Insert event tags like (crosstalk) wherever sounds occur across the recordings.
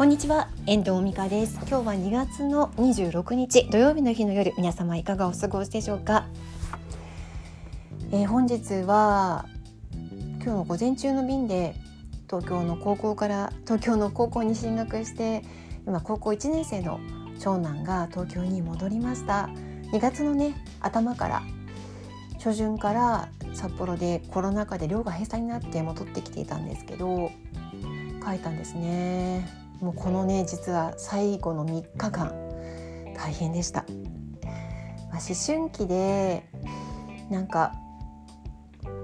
こんにちは遠藤美香です。今日は2月の26日土曜日の日の夜皆様いかがお過ごしでしょうか、えー、本日は今日の午前中の便で東京の高校から東京の高校に進学して今高校1年生の長男が東京に戻りました。2月のね頭から初旬から札幌でコロナ禍で寮が閉鎖になって戻ってきていたんですけど書いたんですね。もうこのね実は最後の3日間大変でした、まあ、思春期でなんか、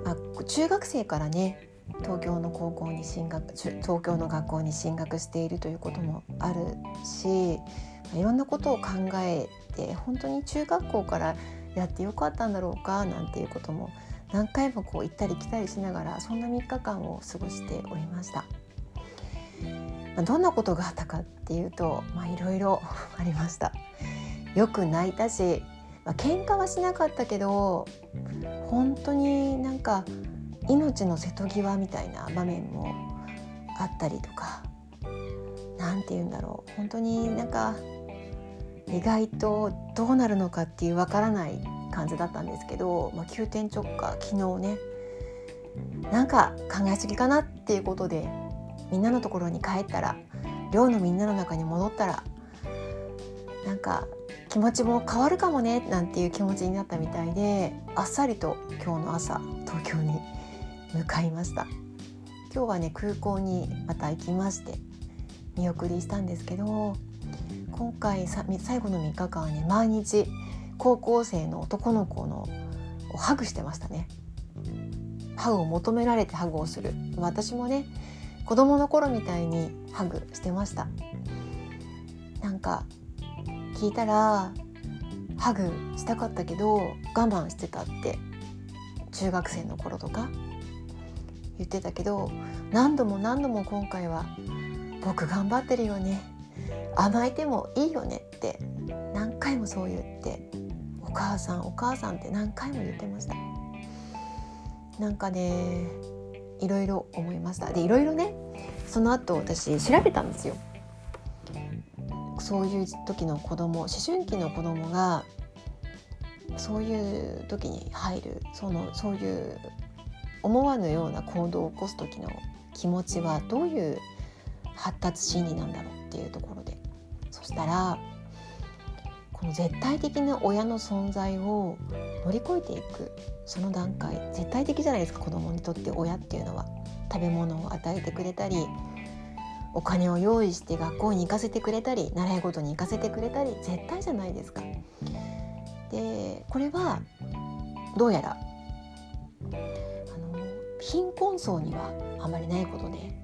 まあ、中学生からね東京の高校に進学東京の学校に進学しているということもあるしいろんなことを考えて本当に中学校からやってよかったんだろうかなんていうことも何回もこう行ったり来たりしながらそんな3日間を過ごしておりました。どんなことがあったかっていうとまあいろろ (laughs) ありました。よく泣いたし、まあ、喧嘩はしなかったけど本当になんか命の瀬戸際みたいな場面もあったりとか何て言うんだろう本当になんか意外とどうなるのかっていうわからない感じだったんですけど、まあ、急転直下昨日ねなんか考えすぎかなっていうことでみんなのところに帰ったら寮のみんなの中に戻ったらなんか気持ちも変わるかもねなんていう気持ちになったみたいであっさりと今日の朝東京に向かいました。今日はね空港にまた行きまして見送りしたんですけど今回最後の3日間はね毎日高校生の男の子のをハグしてましたね。ハグを求められてハグをする。私もね子供の頃みたいにハグしてました。なんか聞いたらハグしたかったけど我慢してたって中学生の頃とか言ってたけど何度も何度も今回は「僕頑張ってるよね。甘えてもいいよね」って何回もそう言って「お母さんお母さん」って何回も言ってました。なんかねいろいろ思いました。でいろいろねその後私調べたんですよ。そういう時の子供思春期の子供がそういう時に入るそのそういう思わぬような行動を起こす時の気持ちはどういう発達心理なんだろうっていうところで。そしたらこの絶対的な親の存在を乗り越えていくその段階絶対的じゃないですか子供にとって親っていうのは食べ物を与えてくれたりお金を用意して学校に行かせてくれたり習い事に行かせてくれたり絶対じゃないですか。でこれはどうやらあの貧困層にはあまりないことで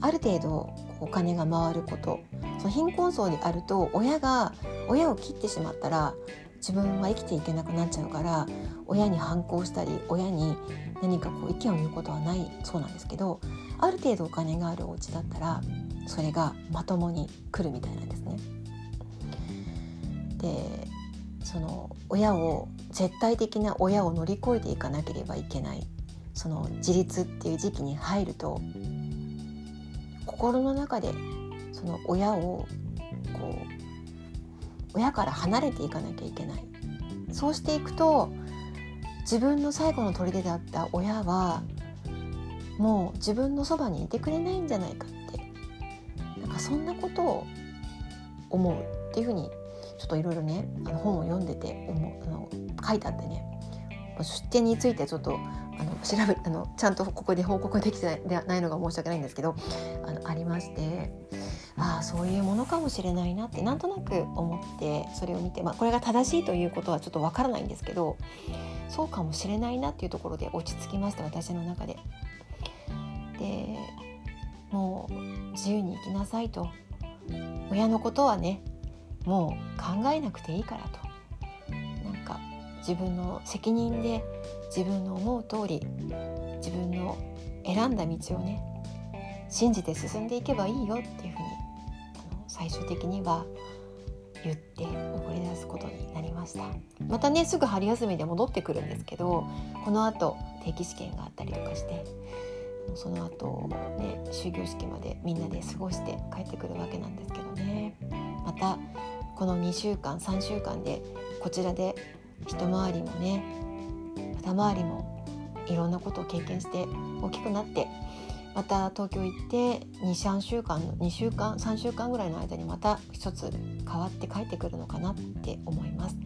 ある程度お金が回ることその貧困層にあると親が親を切ってしまったら自分は生きていけなくなっちゃうから親に反抗したり親に何かこう意見を言うことはないそうなんですけどある程度お金があるお家だったらそれがまともに来るみたいなんですね。でその親を絶対的な親を乗り越えていかなければいけないその自立っていう時期に入ると心の中でその親をこう親から離れていかなきゃいけない。そうしていくと自分の最後の砦であった親はもう自分のそばにいてくれないんじゃないかって。なんかそんなことを思うっていうふうにちょっといろいろねあの本を読んでて思あの書いてあってね出典についてちょっとあの調べあのちゃんとここで報告できてないのが申し訳ないんですけどあのありまして。ああそういうものかもしれないなってなんとなく思ってそれを見て、まあ、これが正しいということはちょっとわからないんですけどそうかもしれないなっていうところで落ち着きました私の中で。でもう自由に生きなさいと親のことはねもう考えなくていいからとなんか自分の責任で自分の思う通り自分の選んだ道をね信じて進んでいけばいいよっていうふうに最終的には言って送り出すことになりました。またねすぐ春休みで戻ってくるんですけどこのあと定期試験があったりとかしてその後ね終業式までみんなで過ごして帰ってくるわけなんですけどね。またこの2週間3週間でこちらで一回りもね二回りもいろんなことを経験して大きくなってまた東京行って23週間2週間3週間ぐらいの間にまた一つ変わって帰ってくるのかなって思います。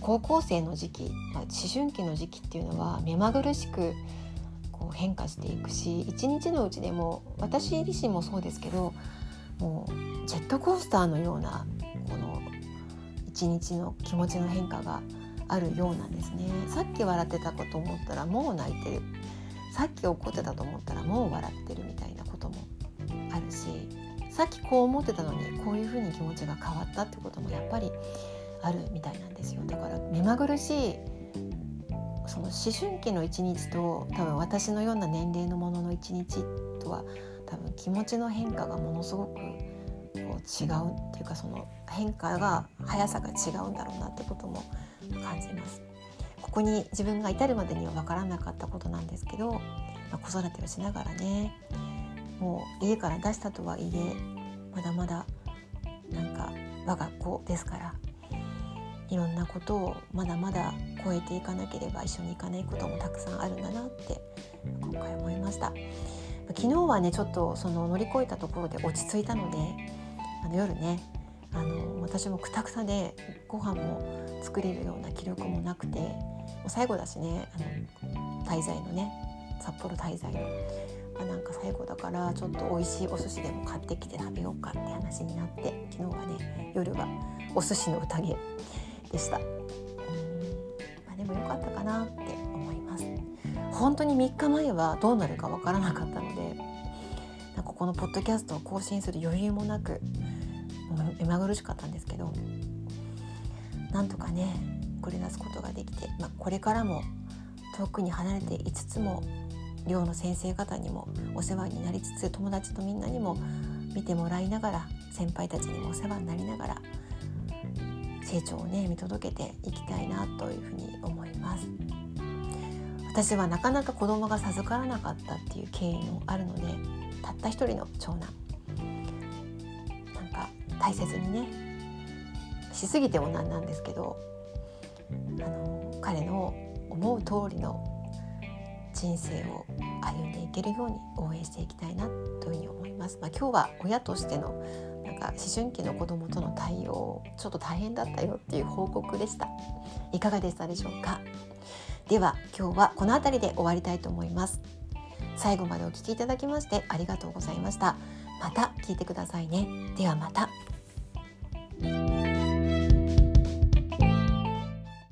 高校生の時期思春期の時期っていうのは目まぐるしくこう変化していくし一日のうちでも私自身もそうですけどもうジェットコースターのようなこの一日の気持ちの変化があるようなんですねさっき笑ってたこと思ったらもう泣いてるさっき怒ってたと思ったらもう笑ってるみたいなこともあるしさっきこう思ってたのにこういうふうに気持ちが変わったってこともやっぱりあるみたいなんですよだから目まぐるしいその思春期の一日と多分私のような年齢のものの一日とは多分気持ちの変化がものすごくこう違うっていうかその変化が速さが違うんだろうなってことも感じます。ここに自分が至るまでには分からなかったことなんですけど、まあ、子育てをしながらねもう家から出したとはいえまだまだなんか我が子ですからいろんなことをまだまだ超えていかなければ一緒に行かないこともたくさんあるんだなって今回思いました。昨日はねちょっとその乗り越えたところで落ち着いたのであの夜ねあの私もくたくさでご飯も作れるような気力もなくてもう最後だしねあの滞在のね札幌滞在の、まあ、なんか最後だからちょっと美味しいお寿司でも買ってきて食べようかって話になって昨日はね夜はお寿司の宴でした。うんまあ、でも良かったかなって思います。本当に3日前はどうなるかわからなかったのでなんかこのポッドキャストを更新する余裕もなく目まぐるしかったんですけどなんとかねこれ出すことができて、まあ、これからも遠くに離れていつつも寮の先生方にもお世話になりつつ友達とみんなにも見てもらいながら先輩たちにもお世話になりながら成長をね見届けていきたいなというふうに思います。私はなかなか子供が授からなかったっていう経緯もあるのでたった一人の長男。なんか大切にねしすぎてもなんなんですけどあの彼の思う通りの人生を歩んでいけるように応援していきたいなというふうに思います。まあ、今日は親としてのなんか思春期の子供との対応ちょっと大変だったよっていう報告でした。いかがでしたでしょうか？では今日はこの辺りで終わりたいと思います。最後までお聴きいただきましてありがとうございました。また聞いてくださいね。ではまた。